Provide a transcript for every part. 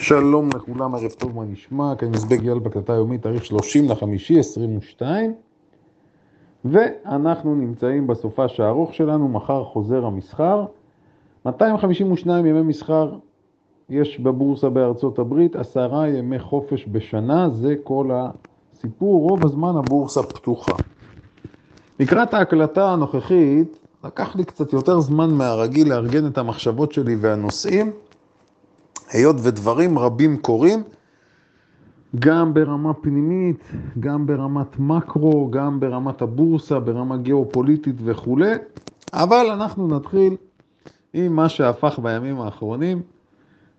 שלום לכולם, ערב טוב, מה נשמע? כאן מזבג יאל בקלטה יומית, תאריך 30 לחמישי 22 ואנחנו נמצאים בסופש הארוך שלנו, מחר חוזר המסחר 252 ימי מסחר יש בבורסה בארצות הברית, עשרה ימי חופש בשנה, זה כל הסיפור, רוב הזמן הבורסה פתוחה. לקראת ההקלטה הנוכחית, לקח לי קצת יותר זמן מהרגיל לארגן את המחשבות שלי והנושאים, היות ודברים רבים קורים, גם ברמה פנימית, גם ברמת מקרו, גם ברמת הבורסה, ברמה גיאופוליטית וכולי, אבל אנחנו נתחיל עם מה שהפך בימים האחרונים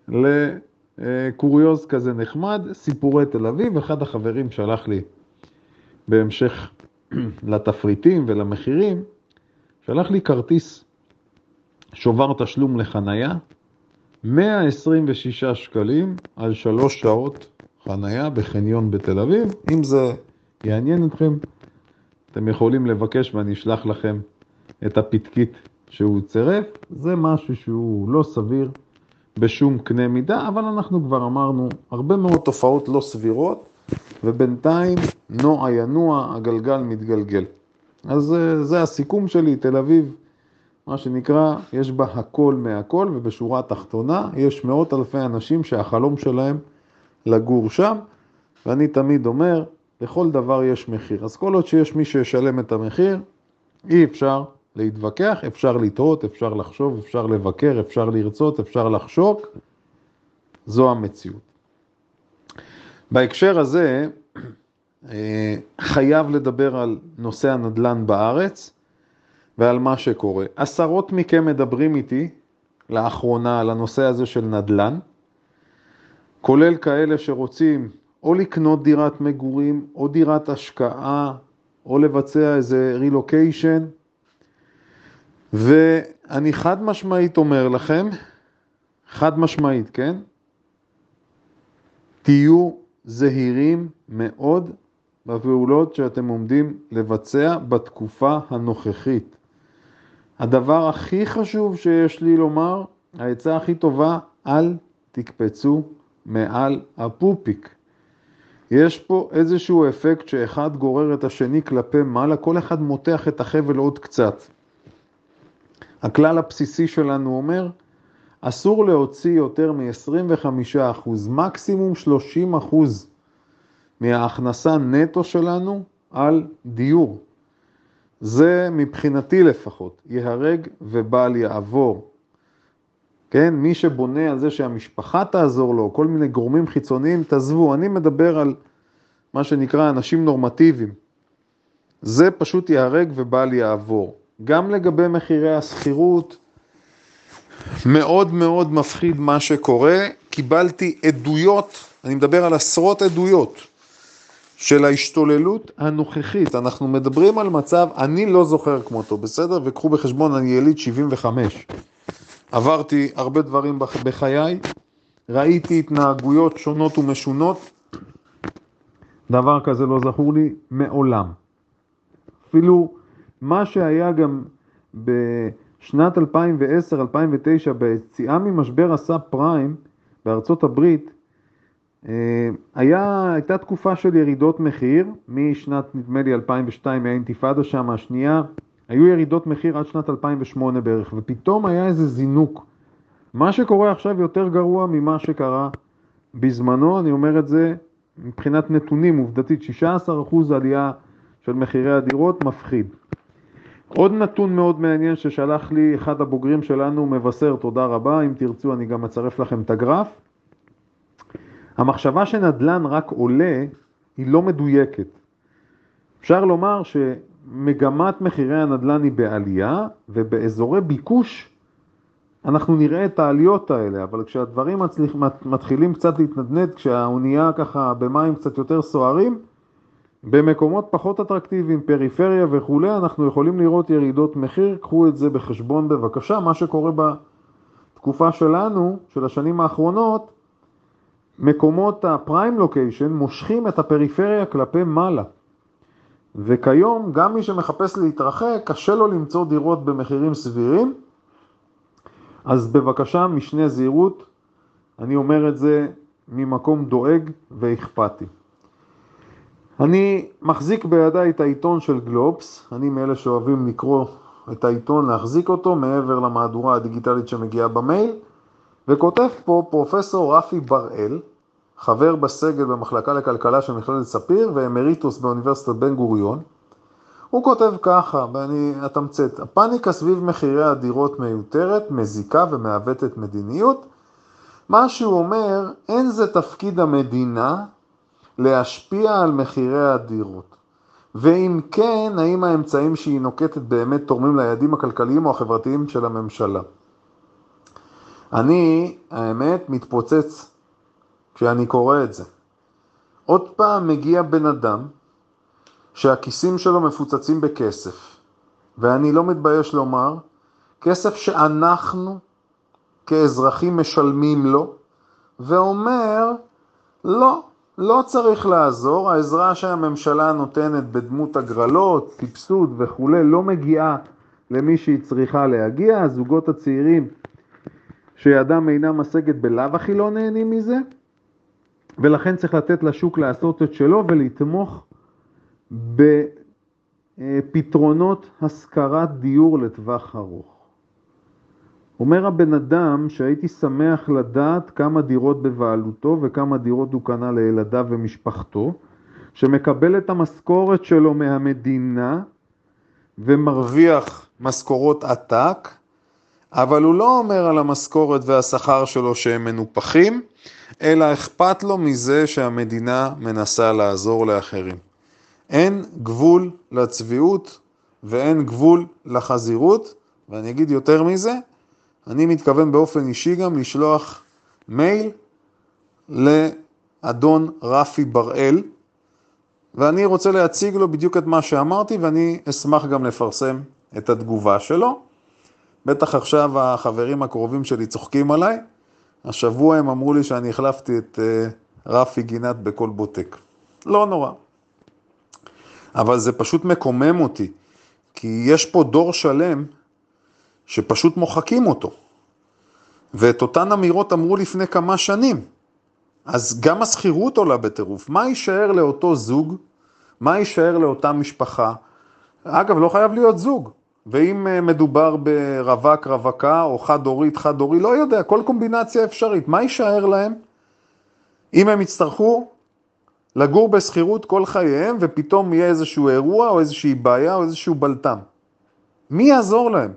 לקוריוז כזה נחמד, סיפורי תל אביב, אחד החברים שלח לי בהמשך לתפריטים ולמחירים, שלח לי כרטיס שובר תשלום לחנייה, 126 שקלים על שלוש שעות חנייה בחניון בתל אביב. אם זה יעניין אתכם, אתם יכולים לבקש ואני אשלח לכם את הפתקית שהוא צירף. זה משהו שהוא לא סביר בשום קנה מידה, אבל אנחנו כבר אמרנו הרבה מאוד תופעות לא סבירות, ובינתיים נוע ינוע, הגלגל מתגלגל. אז אה, זה הסיכום שלי, תל אביב, מה שנקרא, יש בה הכל מהכל, ובשורה התחתונה יש מאות אלפי אנשים שהחלום שלהם לגור שם, ואני תמיד אומר, לכל דבר יש מחיר. אז כל עוד שיש מי שישלם את המחיר, אי אפשר להתווכח, אפשר לטעות, אפשר לחשוב, אפשר לבקר, אפשר לרצות, אפשר לחשוק, זו המציאות. בהקשר הזה, אה, חייב לדבר על נושא הנדל"ן בארץ ועל מה שקורה. עשרות מכם מדברים איתי לאחרונה על הנושא הזה של נדל"ן, כולל כאלה שרוצים או לקנות דירת מגורים, או דירת השקעה, או לבצע איזה רילוקיישן, ואני חד משמעית אומר לכם, חד משמעית, כן? תהיו זהירים מאוד בפעולות שאתם עומדים לבצע בתקופה הנוכחית. הדבר הכי חשוב שיש לי לומר, העצה הכי טובה, אל תקפצו מעל הפופיק. יש פה איזשהו אפקט שאחד גורר את השני כלפי מעלה, כל אחד מותח את החבל עוד קצת. הכלל הבסיסי שלנו אומר, אסור להוציא יותר מ-25%, מקסימום 30% מההכנסה נטו שלנו על דיור. זה מבחינתי לפחות, ייהרג ובל יעבור. כן, מי שבונה על זה שהמשפחה תעזור לו, כל מיני גורמים חיצוניים, תעזבו, אני מדבר על מה שנקרא אנשים נורמטיביים. זה פשוט ייהרג ובל יעבור. גם לגבי מחירי השכירות, מאוד מאוד מפחיד מה שקורה. קיבלתי עדויות, אני מדבר על עשרות עדויות, של ההשתוללות הנוכחית. אנחנו מדברים על מצב, אני לא זוכר כמותו, בסדר? וקחו בחשבון, אני יליד 75. עברתי הרבה דברים בחיי, ראיתי התנהגויות שונות ומשונות, דבר כזה לא זכור לי מעולם. אפילו מה שהיה גם בשנת 2010-2009 ביציאה ממשבר הסאב פריים בארצות הברית, היה, הייתה תקופה של ירידות מחיר, משנת נדמה לי 2002, מהאינתיפאדה שם השנייה, היו ירידות מחיר עד שנת 2008 בערך, ופתאום היה איזה זינוק. מה שקורה עכשיו יותר גרוע ממה שקרה בזמנו, אני אומר את זה מבחינת נתונים, עובדתית 16% עלייה של מחירי הדירות, מפחיד. עוד נתון מאוד מעניין ששלח לי אחד הבוגרים שלנו, מבשר, תודה רבה, אם תרצו אני גם אצרף לכם את הגרף. המחשבה שנדל"ן רק עולה היא לא מדויקת. אפשר לומר שמגמת מחירי הנדל"ן היא בעלייה, ובאזורי ביקוש אנחנו נראה את העליות האלה, אבל כשהדברים מצליח, מתחילים קצת להתנדנד, כשהאונייה ככה במים קצת יותר סוערים, במקומות פחות אטרקטיביים, פריפריה וכולי, אנחנו יכולים לראות ירידות מחיר, קחו את זה בחשבון בבקשה. מה שקורה בתקופה שלנו, של השנים האחרונות, מקומות הפריים לוקיישן מושכים את הפריפריה כלפי מעלה. וכיום גם מי שמחפש להתרחק, קשה לו למצוא דירות במחירים סבירים, אז בבקשה משנה זהירות, אני אומר את זה ממקום דואג ואכפתי. אני מחזיק בידיי את העיתון של גלובס, אני מאלה שאוהבים לקרוא את העיתון, להחזיק אותו מעבר למהדורה הדיגיטלית שמגיעה במייל, וכותב פה פרופסור רפי בראל, חבר בסגל במחלקה לכלכלה של מכללת ספיר ואמריטוס באוניברסיטת בן גוריון. הוא כותב ככה, ואני אתמצת, הפאניקה סביב מחירי הדירות מיותרת, מזיקה ומעוותת מדיניות. מה שהוא אומר, אין זה תפקיד המדינה להשפיע על מחירי הדירות. ואם כן, האם האמצעים שהיא נוקטת באמת תורמים ליעדים הכלכליים או החברתיים של הממשלה? אני, האמת, מתפוצץ כשאני קורא את זה. עוד פעם מגיע בן אדם שהכיסים שלו מפוצצים בכסף, ואני לא מתבייש לומר, כסף שאנחנו כאזרחים משלמים לו, ואומר, לא, לא צריך לעזור, העזרה שהממשלה נותנת בדמות הגרלות, סבסוד וכולי, לא מגיעה למי שהיא צריכה להגיע, הזוגות הצעירים שידם אינה משגת בלאו הכי לא נהנים מזה, ולכן צריך לתת לשוק לעשות את שלו ולתמוך בפתרונות השכרת דיור לטווח ארוך. אומר הבן אדם שהייתי שמח לדעת כמה דירות בבעלותו וכמה דירות הוא קנה לילדיו ומשפחתו, שמקבל את המשכורת שלו מהמדינה ומרוויח משכורות עתק, אבל הוא לא אומר על המשכורת והשכר שלו שהם מנופחים, אלא אכפת לו מזה שהמדינה מנסה לעזור לאחרים. אין גבול לצביעות ואין גבול לחזירות, ואני אגיד יותר מזה, אני מתכוון באופן אישי גם לשלוח מייל לאדון רפי בראל, ואני רוצה להציג לו בדיוק את מה שאמרתי, ואני אשמח גם לפרסם את התגובה שלו. בטח עכשיו החברים הקרובים שלי צוחקים עליי. השבוע הם אמרו לי שאני החלפתי את אה, רפי גינת בכל בוטק. לא נורא. אבל זה פשוט מקומם אותי, כי יש פה דור שלם שפשוט מוחקים אותו. ואת אותן אמירות אמרו לפני כמה שנים. אז גם השכירות עולה בטירוף. מה יישאר לאותו זוג? מה יישאר לאותה משפחה? אגב, לא חייב להיות זוג. ואם אה, מדובר ברווק, רווקה, או חד-הורית, חד-הורי, לא יודע, כל קומבינציה אפשרית. מה יישאר להם אם הם יצטרכו לגור בשכירות כל חייהם, ופתאום יהיה איזשהו אירוע, או איזושהי בעיה, או איזשהו בלטם? מי יעזור להם?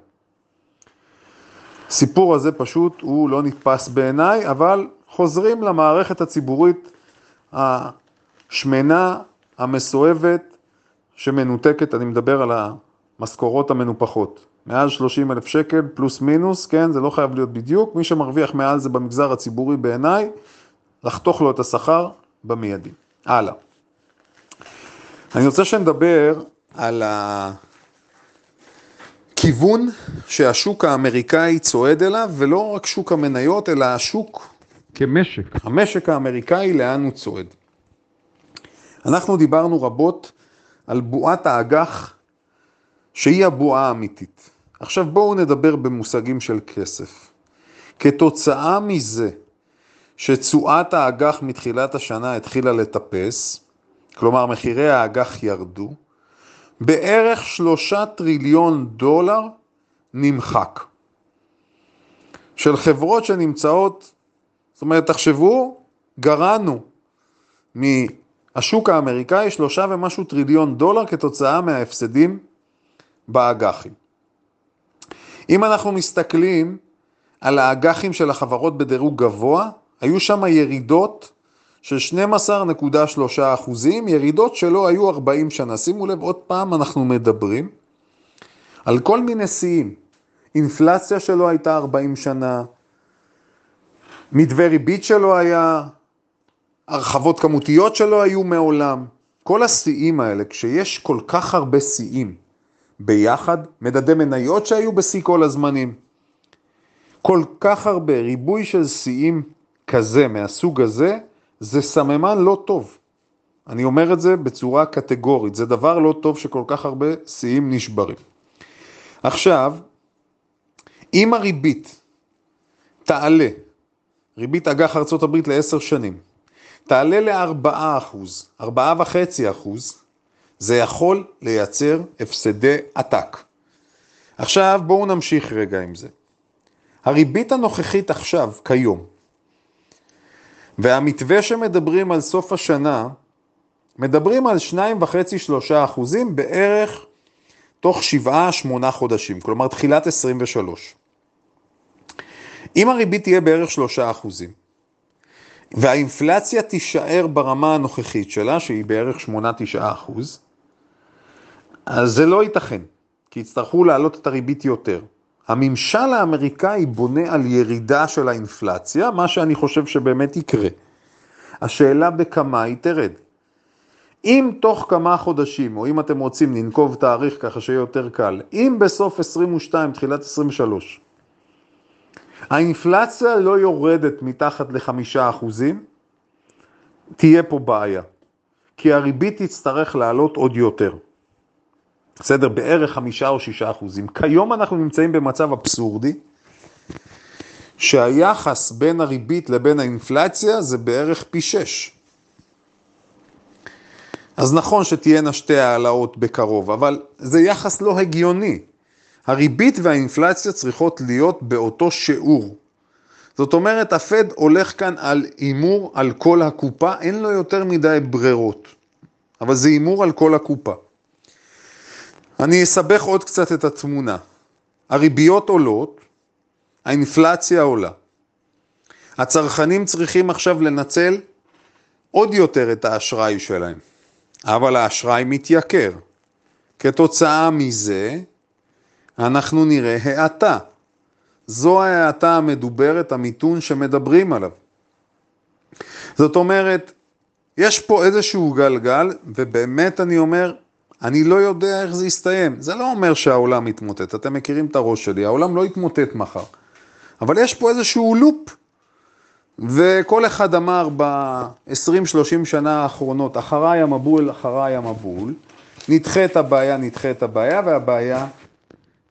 הסיפור הזה פשוט הוא לא נתפס בעיניי, אבל חוזרים למערכת הציבורית השמנה, המסואבת, שמנותקת, אני מדבר על המשכורות המנופחות. מעל 30 אלף שקל פלוס מינוס, כן, זה לא חייב להיות בדיוק, מי שמרוויח מעל זה במגזר הציבורי בעיניי, לחתוך לו את השכר במיידי. הלאה. אני רוצה שנדבר על ה... כיוון שהשוק האמריקאי צועד אליו, ולא רק שוק המניות, אלא השוק כמשק. המשק האמריקאי, לאן הוא צועד. אנחנו דיברנו רבות על בועת האג"ח, שהיא הבועה האמיתית. עכשיו בואו נדבר במושגים של כסף. כתוצאה מזה שתשואת האג"ח מתחילת השנה התחילה לטפס, כלומר מחירי האג"ח ירדו, בערך שלושה טריליון דולר נמחק. של חברות שנמצאות, זאת אומרת, תחשבו, גרענו מהשוק האמריקאי שלושה ומשהו טריליון דולר כתוצאה מההפסדים באג"חים. אם אנחנו מסתכלים על האג"חים של החברות בדירוג גבוה, היו שם ירידות של 12.3 אחוזים, ירידות שלא היו 40 שנה. שימו לב, עוד פעם אנחנו מדברים על כל מיני שיאים. אינפלציה שלא הייתה 40 שנה, מתווה ריבית שלא היה, הרחבות כמותיות שלא היו מעולם. כל השיאים האלה, כשיש כל כך הרבה שיאים ביחד, מדדי מניות שהיו בשיא כל הזמנים, כל כך הרבה, ריבוי של שיאים כזה, מהסוג הזה, זה סממן לא טוב. אני אומר את זה בצורה קטגורית, זה דבר לא טוב שכל כך הרבה שיאים נשברים. עכשיו, אם הריבית תעלה ריבית אג"ח ארה"ב לעשר שנים, תעלה לארבעה אחוז, ארבעה וחצי אחוז, זה יכול לייצר הפסדי עתק. עכשיו בואו נמשיך רגע עם זה. הריבית הנוכחית עכשיו, כיום, והמתווה שמדברים על סוף השנה, מדברים על 2.5-3 אחוזים בערך תוך 7-8 חודשים, כלומר תחילת 23. אם הריבית תהיה בערך 3 אחוזים, והאינפלציה תישאר ברמה הנוכחית שלה, שהיא בערך 8-9 אחוז, אז זה לא ייתכן, כי יצטרכו להעלות את הריבית יותר. הממשל האמריקאי בונה על ירידה של האינפלציה, מה שאני חושב שבאמת יקרה. השאלה בכמה היא תרד. אם תוך כמה חודשים, או אם אתם רוצים ננקוב תאריך ככה שיהיה יותר קל, אם בסוף 22, תחילת 23, האינפלציה לא יורדת מתחת לחמישה אחוזים, תהיה פה בעיה. כי הריבית תצטרך לעלות עוד יותר. בסדר? בערך חמישה או שישה אחוזים. כיום אנחנו נמצאים במצב אבסורדי, שהיחס בין הריבית לבין האינפלציה זה בערך פי שש. אז נכון שתהיינה שתי העלאות בקרוב, אבל זה יחס לא הגיוני. הריבית והאינפלציה צריכות להיות באותו שיעור. זאת אומרת, הפד הולך כאן על הימור על כל הקופה, אין לו יותר מדי ברירות, אבל זה הימור על כל הקופה. אני אסבך עוד קצת את התמונה. הריביות עולות, האינפלציה עולה. הצרכנים צריכים עכשיו לנצל עוד יותר את האשראי שלהם, אבל האשראי מתייקר. כתוצאה מזה, אנחנו נראה האטה. זו ההאטה המדוברת, המיתון שמדברים עליו. זאת אומרת, יש פה איזשהו גלגל, ובאמת אני אומר, אני לא יודע איך זה יסתיים. זה לא אומר שהעולם יתמוטט, אתם מכירים את הראש שלי, העולם לא יתמוטט מחר. אבל יש פה איזשהו לופ, וכל אחד אמר ב-20-30 שנה האחרונות, אחריי המבול, אחריי המבול, נדחה את הבעיה, נדחה את הבעיה, והבעיה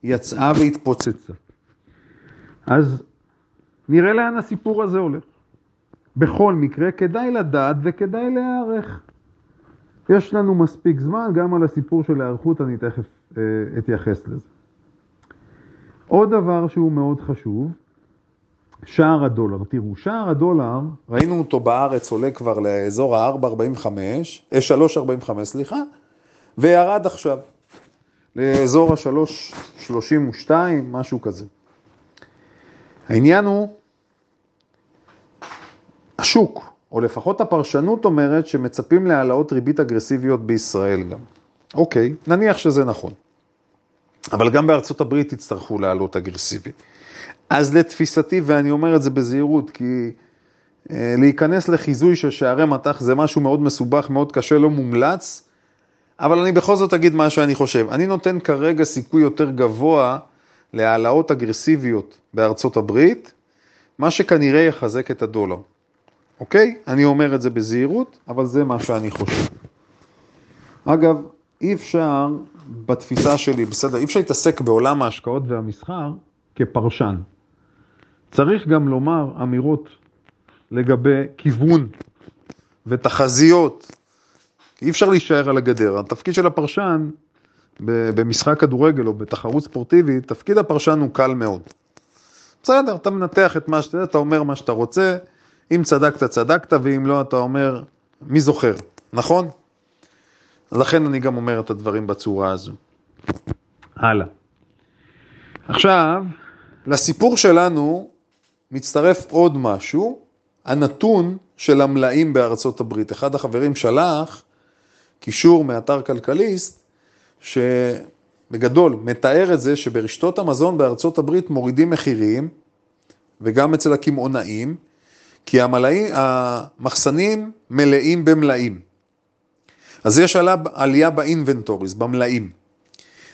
יצאה והתפוצצה. אז נראה לאן הסיפור הזה הולך. בכל מקרה, כדאי לדעת וכדאי להיערך. יש לנו מספיק זמן, גם על הסיפור של ההיערכות אני תכף אה, אתייחס לזה. עוד דבר שהוא מאוד חשוב, שער הדולר. תראו, שער הדולר, ראינו אותו בארץ עולה כבר לאזור ה-4.45, 3.45 אה, סליחה, וירד עכשיו לאזור ה-3.32, משהו כזה. העניין הוא, השוק, או לפחות הפרשנות אומרת שמצפים להעלאות ריבית אגרסיביות בישראל גם. אוקיי, נניח שזה נכון. אבל גם בארצות הברית יצטרכו להעלות אגרסיבית. אז לתפיסתי, ואני אומר את זה בזהירות, כי אה, להיכנס לחיזוי של שערי מטח זה משהו מאוד מסובך, מאוד קשה, לא מומלץ, אבל אני בכל זאת אגיד מה שאני חושב. אני נותן כרגע סיכוי יותר גבוה להעלאות אגרסיביות בארצות הברית, מה שכנראה יחזק את הדולר. אוקיי? אני אומר את זה בזהירות, אבל זה מה שאני חושב. אגב, אי אפשר בתפיסה שלי, בסדר, אי אפשר להתעסק בעולם ההשקעות והמסחר כפרשן. צריך גם לומר אמירות לגבי כיוון ותחזיות. אי אפשר להישאר על הגדר. התפקיד של הפרשן במשחק כדורגל או בתחרות ספורטיבית, תפקיד הפרשן הוא קל מאוד. בסדר, אתה מנתח את מה שאתה, אתה אומר מה שאתה רוצה, אם צדקת, צדקת, ואם לא, אתה אומר, מי זוכר, נכון? לכן אני גם אומר את הדברים בצורה הזו. הלאה. עכשיו, לסיפור שלנו מצטרף עוד משהו, הנתון של המלאים בארצות הברית. אחד החברים שלח קישור מאתר כלכליסט, שבגדול מתאר את זה שברשתות המזון בארצות הברית מורידים מחירים, וגם אצל הקמעונאים, כי המלאים, המחסנים מלאים במלאים. אז יש עלה, עלייה באינבנטוריז, במלאים.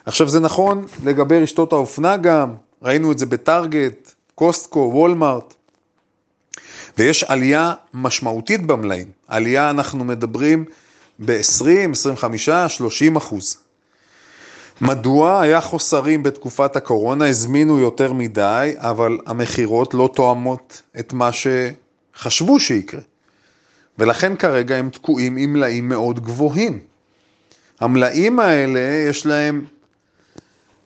עכשיו זה נכון לגבי רשתות האופנה גם, ראינו את זה בטארגט, קוסטקו, וולמארט, ויש עלייה משמעותית במלאים. עלייה אנחנו מדברים ב-20, 25, 30 אחוז. מדוע? היה חוסרים בתקופת הקורונה, הזמינו יותר מדי, אבל המכירות לא תואמות את מה שחשבו שיקרה. ולכן כרגע הם תקועים עם מלאים מאוד גבוהים. המלאים האלה יש להם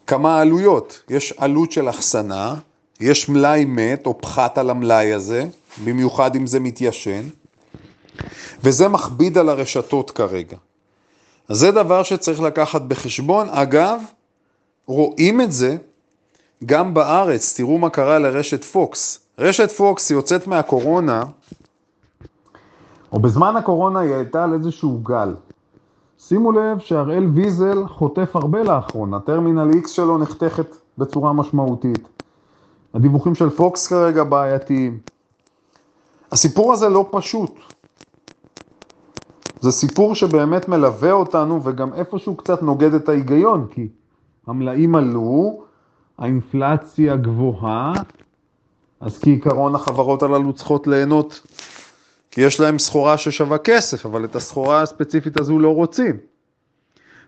כמה עלויות. יש עלות של אחסנה, יש מלאי מת או פחת על המלאי הזה, במיוחד אם זה מתיישן, וזה מכביד על הרשתות כרגע. אז זה דבר שצריך לקחת בחשבון. אגב, רואים את זה גם בארץ, תראו מה קרה לרשת פוקס. רשת פוקס יוצאת מהקורונה, או בזמן הקורונה היא הייתה על איזשהו גל. שימו לב שהראל ויזל חוטף הרבה לאחרונה, טרמינל X שלו נחתכת בצורה משמעותית. הדיווחים של פוקס כרגע בעייתיים. הסיפור הזה לא פשוט. זה סיפור שבאמת מלווה אותנו וגם איפשהו קצת נוגד את ההיגיון, כי המלאים עלו, האינפלציה גבוהה, אז כעיקרון החברות הללו צריכות ליהנות, כי יש להם סחורה ששווה כסף, אבל את הסחורה הספציפית הזו לא רוצים.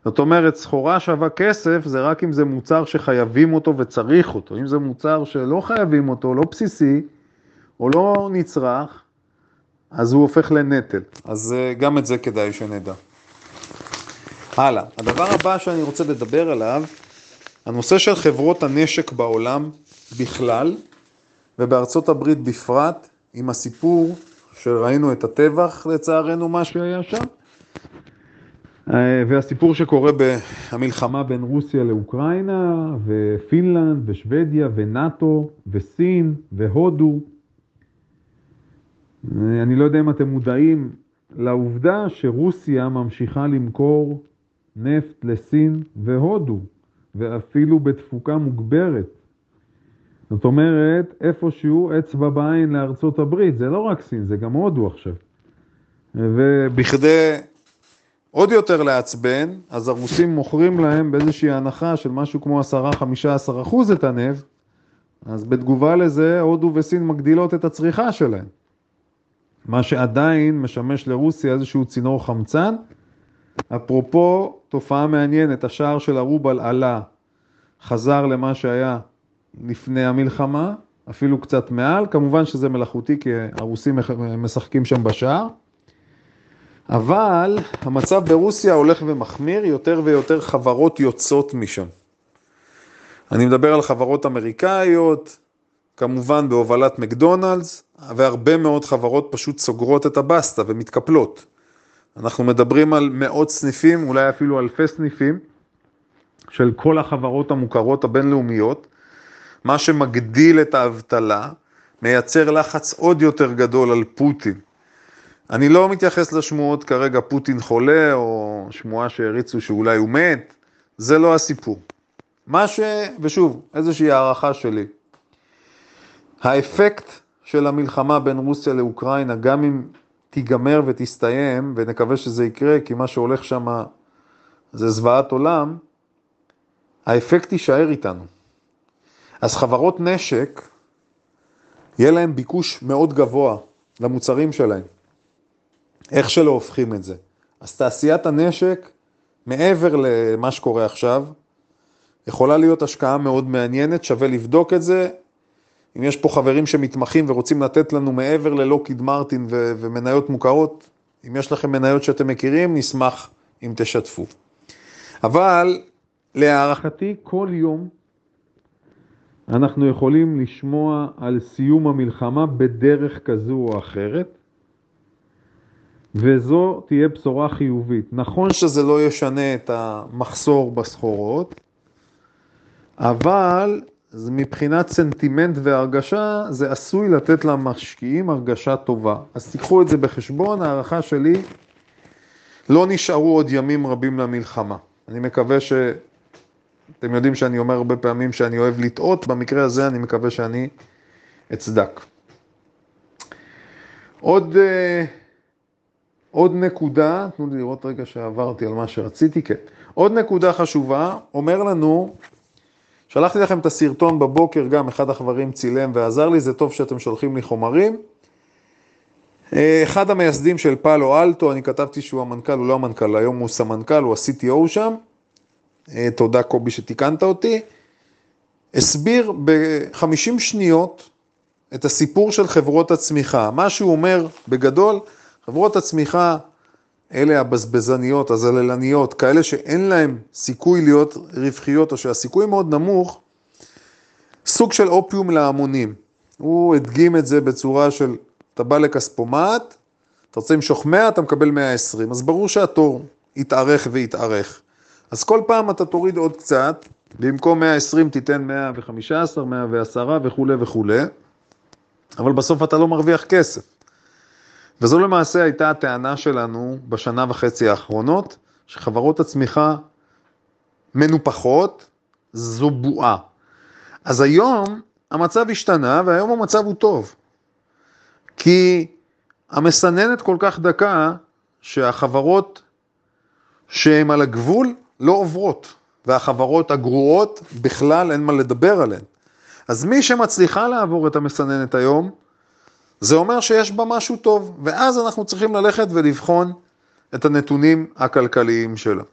זאת אומרת, סחורה שווה כסף זה רק אם זה מוצר שחייבים אותו וצריך אותו. אם זה מוצר שלא חייבים אותו, לא בסיסי, או לא נצרך, אז הוא הופך לנטל. אז אה, גם את זה כדאי שנדע. הלאה. הדבר הבא שאני רוצה לדבר עליו, הנושא של חברות הנשק בעולם בכלל, ובארצות הברית בפרט, עם הסיפור שראינו את הטבח לצערנו, מה שהיה שם, אה, והסיפור שקורה במלחמה בין רוסיה לאוקראינה, ופינלנד, ושוודיה, ונאטו, וסין, והודו. אה, אני לא יודע אם אתם מודעים לעובדה שרוסיה ממשיכה למכור נפט לסין והודו, ואפילו בתפוקה מוגברת. זאת אומרת, איפשהו אצבע בעין לארצות הברית, זה לא רק סין, זה גם הודו עכשיו. ובכדי עוד יותר לעצבן, אז הרוסים מוכרים להם באיזושהי הנחה של משהו כמו 10-15 אחוז את הנפט, אז בתגובה לזה הודו וסין מגדילות את הצריכה שלהם. מה שעדיין משמש לרוסיה איזשהו צינור חמצן. אפרופו, תופעה מעניינת, השער של הרובל עלה, חזר למה שהיה לפני המלחמה, אפילו קצת מעל, כמובן שזה מלאכותי כי הרוסים משחקים שם בשער. אבל המצב ברוסיה הולך ומחמיר, יותר ויותר חברות יוצאות משם. אני מדבר על חברות אמריקאיות, כמובן בהובלת מקדונלדס, והרבה מאוד חברות פשוט סוגרות את הבסטה ומתקפלות. אנחנו מדברים על מאות סניפים, אולי אפילו אלפי סניפים, של כל החברות המוכרות הבינלאומיות, מה שמגדיל את האבטלה, מייצר לחץ עוד יותר גדול על פוטין. אני לא מתייחס לשמועות כרגע פוטין חולה, או שמועה שהריצו שאולי הוא מת, זה לא הסיפור. מה ש... ושוב, איזושהי הערכה שלי. האפקט של המלחמה בין רוסיה לאוקראינה, גם אם תיגמר ותסתיים, ונקווה שזה יקרה, כי מה שהולך שם זה זוועת עולם, האפקט יישאר איתנו. אז חברות נשק, יהיה להם ביקוש מאוד גבוה למוצרים שלהם. איך שלא הופכים את זה. אז תעשיית הנשק, מעבר למה שקורה עכשיו, יכולה להיות השקעה מאוד מעניינת, שווה לבדוק את זה. אם יש פה חברים שמתמחים ורוצים לתת לנו מעבר ללוקיד מרטין ו- ומניות מוכרות, אם יש לכם מניות שאתם מכירים, נשמח אם תשתפו. אבל להערכתי, כל יום אנחנו יכולים לשמוע על סיום המלחמה בדרך כזו או אחרת. וזו תהיה בשורה חיובית. נכון שזה לא ישנה את המחסור בסחורות, אבל מבחינת סנטימנט והרגשה, זה עשוי לתת למשקיעים הרגשה טובה. אז תיקחו את זה בחשבון, הערכה שלי, לא נשארו עוד ימים רבים למלחמה. אני מקווה ש... אתם יודעים שאני אומר הרבה פעמים שאני אוהב לטעות, במקרה הזה אני מקווה שאני אצדק. עוד... Uh, עוד נקודה, תנו לי לראות רגע שעברתי על מה שרציתי, כן. עוד נקודה חשובה, אומר לנו, שלחתי לכם את הסרטון בבוקר, גם אחד החברים צילם ועזר לי, זה טוב שאתם שולחים לי חומרים. אחד המייסדים של פאלו אלטו, אני כתבתי שהוא המנכ"ל, הוא לא המנכ"ל, היום הוא סמנכ"ל, הוא ה-CTO שם. אה, תודה קובי שתיקנת אותי, הסביר ב-50 שניות את הסיפור של חברות הצמיחה. מה שהוא אומר בגדול, חברות הצמיחה אלה הבזבזניות, הזללניות, כאלה שאין להם סיכוי להיות רווחיות או שהסיכוי מאוד נמוך, סוג של אופיום להמונים. הוא הדגים את זה בצורה של, אתה בא לכספומט, אתה רוצה למשוך 100, אתה מקבל 120, אז ברור שהתור יתארך ויתארך. אז כל פעם אתה תוריד עוד קצת, במקום 120 תיתן 115, 110 וכולי וכולי, אבל בסוף אתה לא מרוויח כסף. וזו למעשה הייתה הטענה שלנו בשנה וחצי האחרונות, שחברות הצמיחה מנופחות, זו בועה. אז היום המצב השתנה והיום המצב הוא טוב. כי המסננת כל כך דקה שהחברות שהן על הגבול לא עוברות, והחברות הגרועות בכלל אין מה לדבר עליהן. אז מי שמצליחה לעבור את המסננת היום, זה אומר שיש בה משהו טוב, ואז אנחנו צריכים ללכת ולבחון את הנתונים הכלכליים שלה.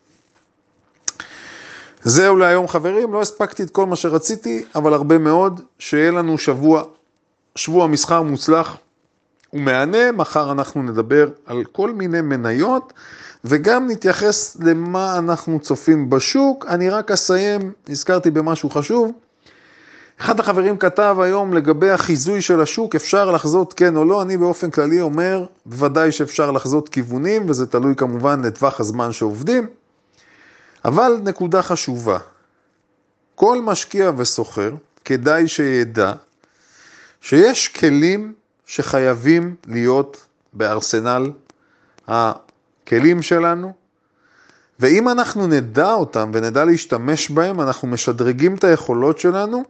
זהו להיום חברים, לא הספקתי את כל מה שרציתי, אבל הרבה מאוד, שיהיה לנו שבוע, שבוע מסחר מוצלח ומהנה, מחר אנחנו נדבר על כל מיני מניות וגם נתייחס למה אנחנו צופים בשוק. אני רק אסיים, נזכרתי במשהו חשוב. אחד החברים כתב היום לגבי החיזוי של השוק, אפשר לחזות כן או לא, אני באופן כללי אומר, בוודאי שאפשר לחזות כיוונים, וזה תלוי כמובן לטווח הזמן שעובדים, אבל נקודה חשובה, כל משקיע וסוחר, כדאי שידע שיש כלים שחייבים להיות בארסנל הכלים שלנו, ואם אנחנו נדע אותם ונדע להשתמש בהם, אנחנו משדרגים את היכולות שלנו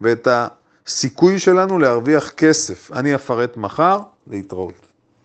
ואת הסיכוי שלנו להרוויח כסף. אני אפרט מחר, להתראות.